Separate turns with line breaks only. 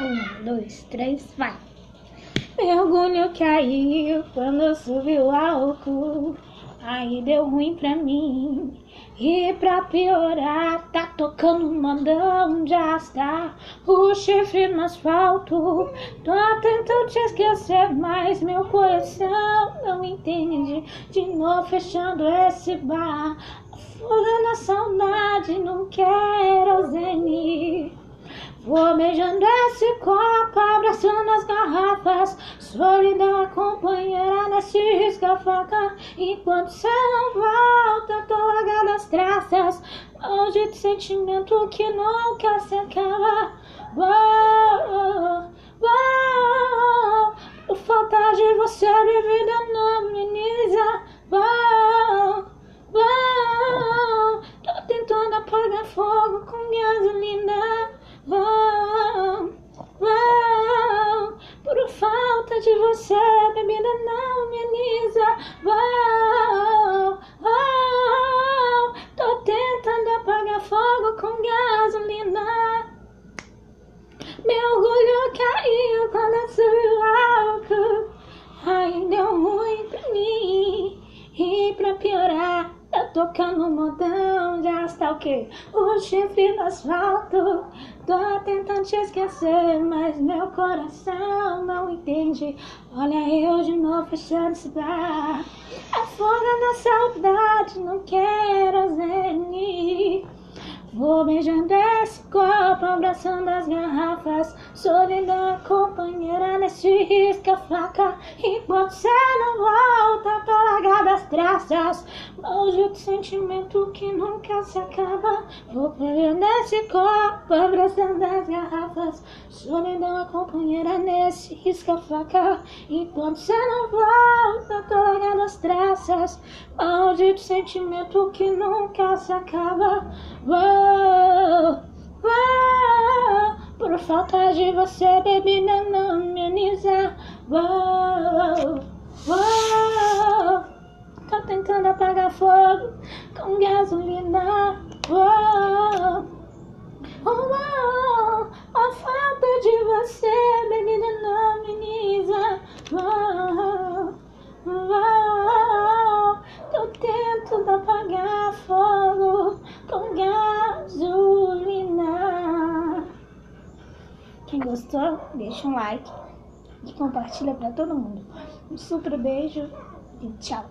Um, dois, três, vai. Meu orgulho caiu quando subiu álcool. Aí deu ruim pra mim. E pra piorar, tá tocando um mandão de arrastar o chifre no asfalto. Tô tentando te esquecer, mas meu coração não entende. De novo fechando esse bar, afogando a saudade, não quero zen. Vou beijando esse copo, abraçando as garrafas. Solidão companheira nesse risca-faca. Enquanto cê não volta, tô largando as traças. Maldito sentimento que nunca se acaba. Uou, uou, falta de você, minha vida não ameniza. De você, bebida não ameniza. Oh, oh, tô tentando apagar fogo com gasolina. Meu orgulho caiu quando subiu álcool. Ai, deu ruim pra mim. E pra piorar, tá tocando um modão de arrastar o chifre no asfalto. Tô tentando te esquecer, mas meu coração não entende. Olha eu de novo fechando esse bar. Afoga na saudade, não quero zenir. Vou beijando esse copo, abraçando as garrafas. Solidão, companheira, nesse risca-faca. Enquanto cê não volta, tô largada as traças. Maldito sentimento que nunca se acaba. Vou beijando esse copo, abraçando as garrafas. Solidão, companheira, nesse risca-faca. Enquanto cê não volta, tô largada as traças. Maldito sentimento que nunca se acaba. Uou, uou, por falta de você, bebida não ameniza. Uou, uou, com gasolina. Uou, uou, a falta de você, bebida não me ameniza. Uou, uou, tô tentando apagar fogo com gasolina. Quem gostou, deixa um like e compartilha para todo mundo. Um super beijo e tchau.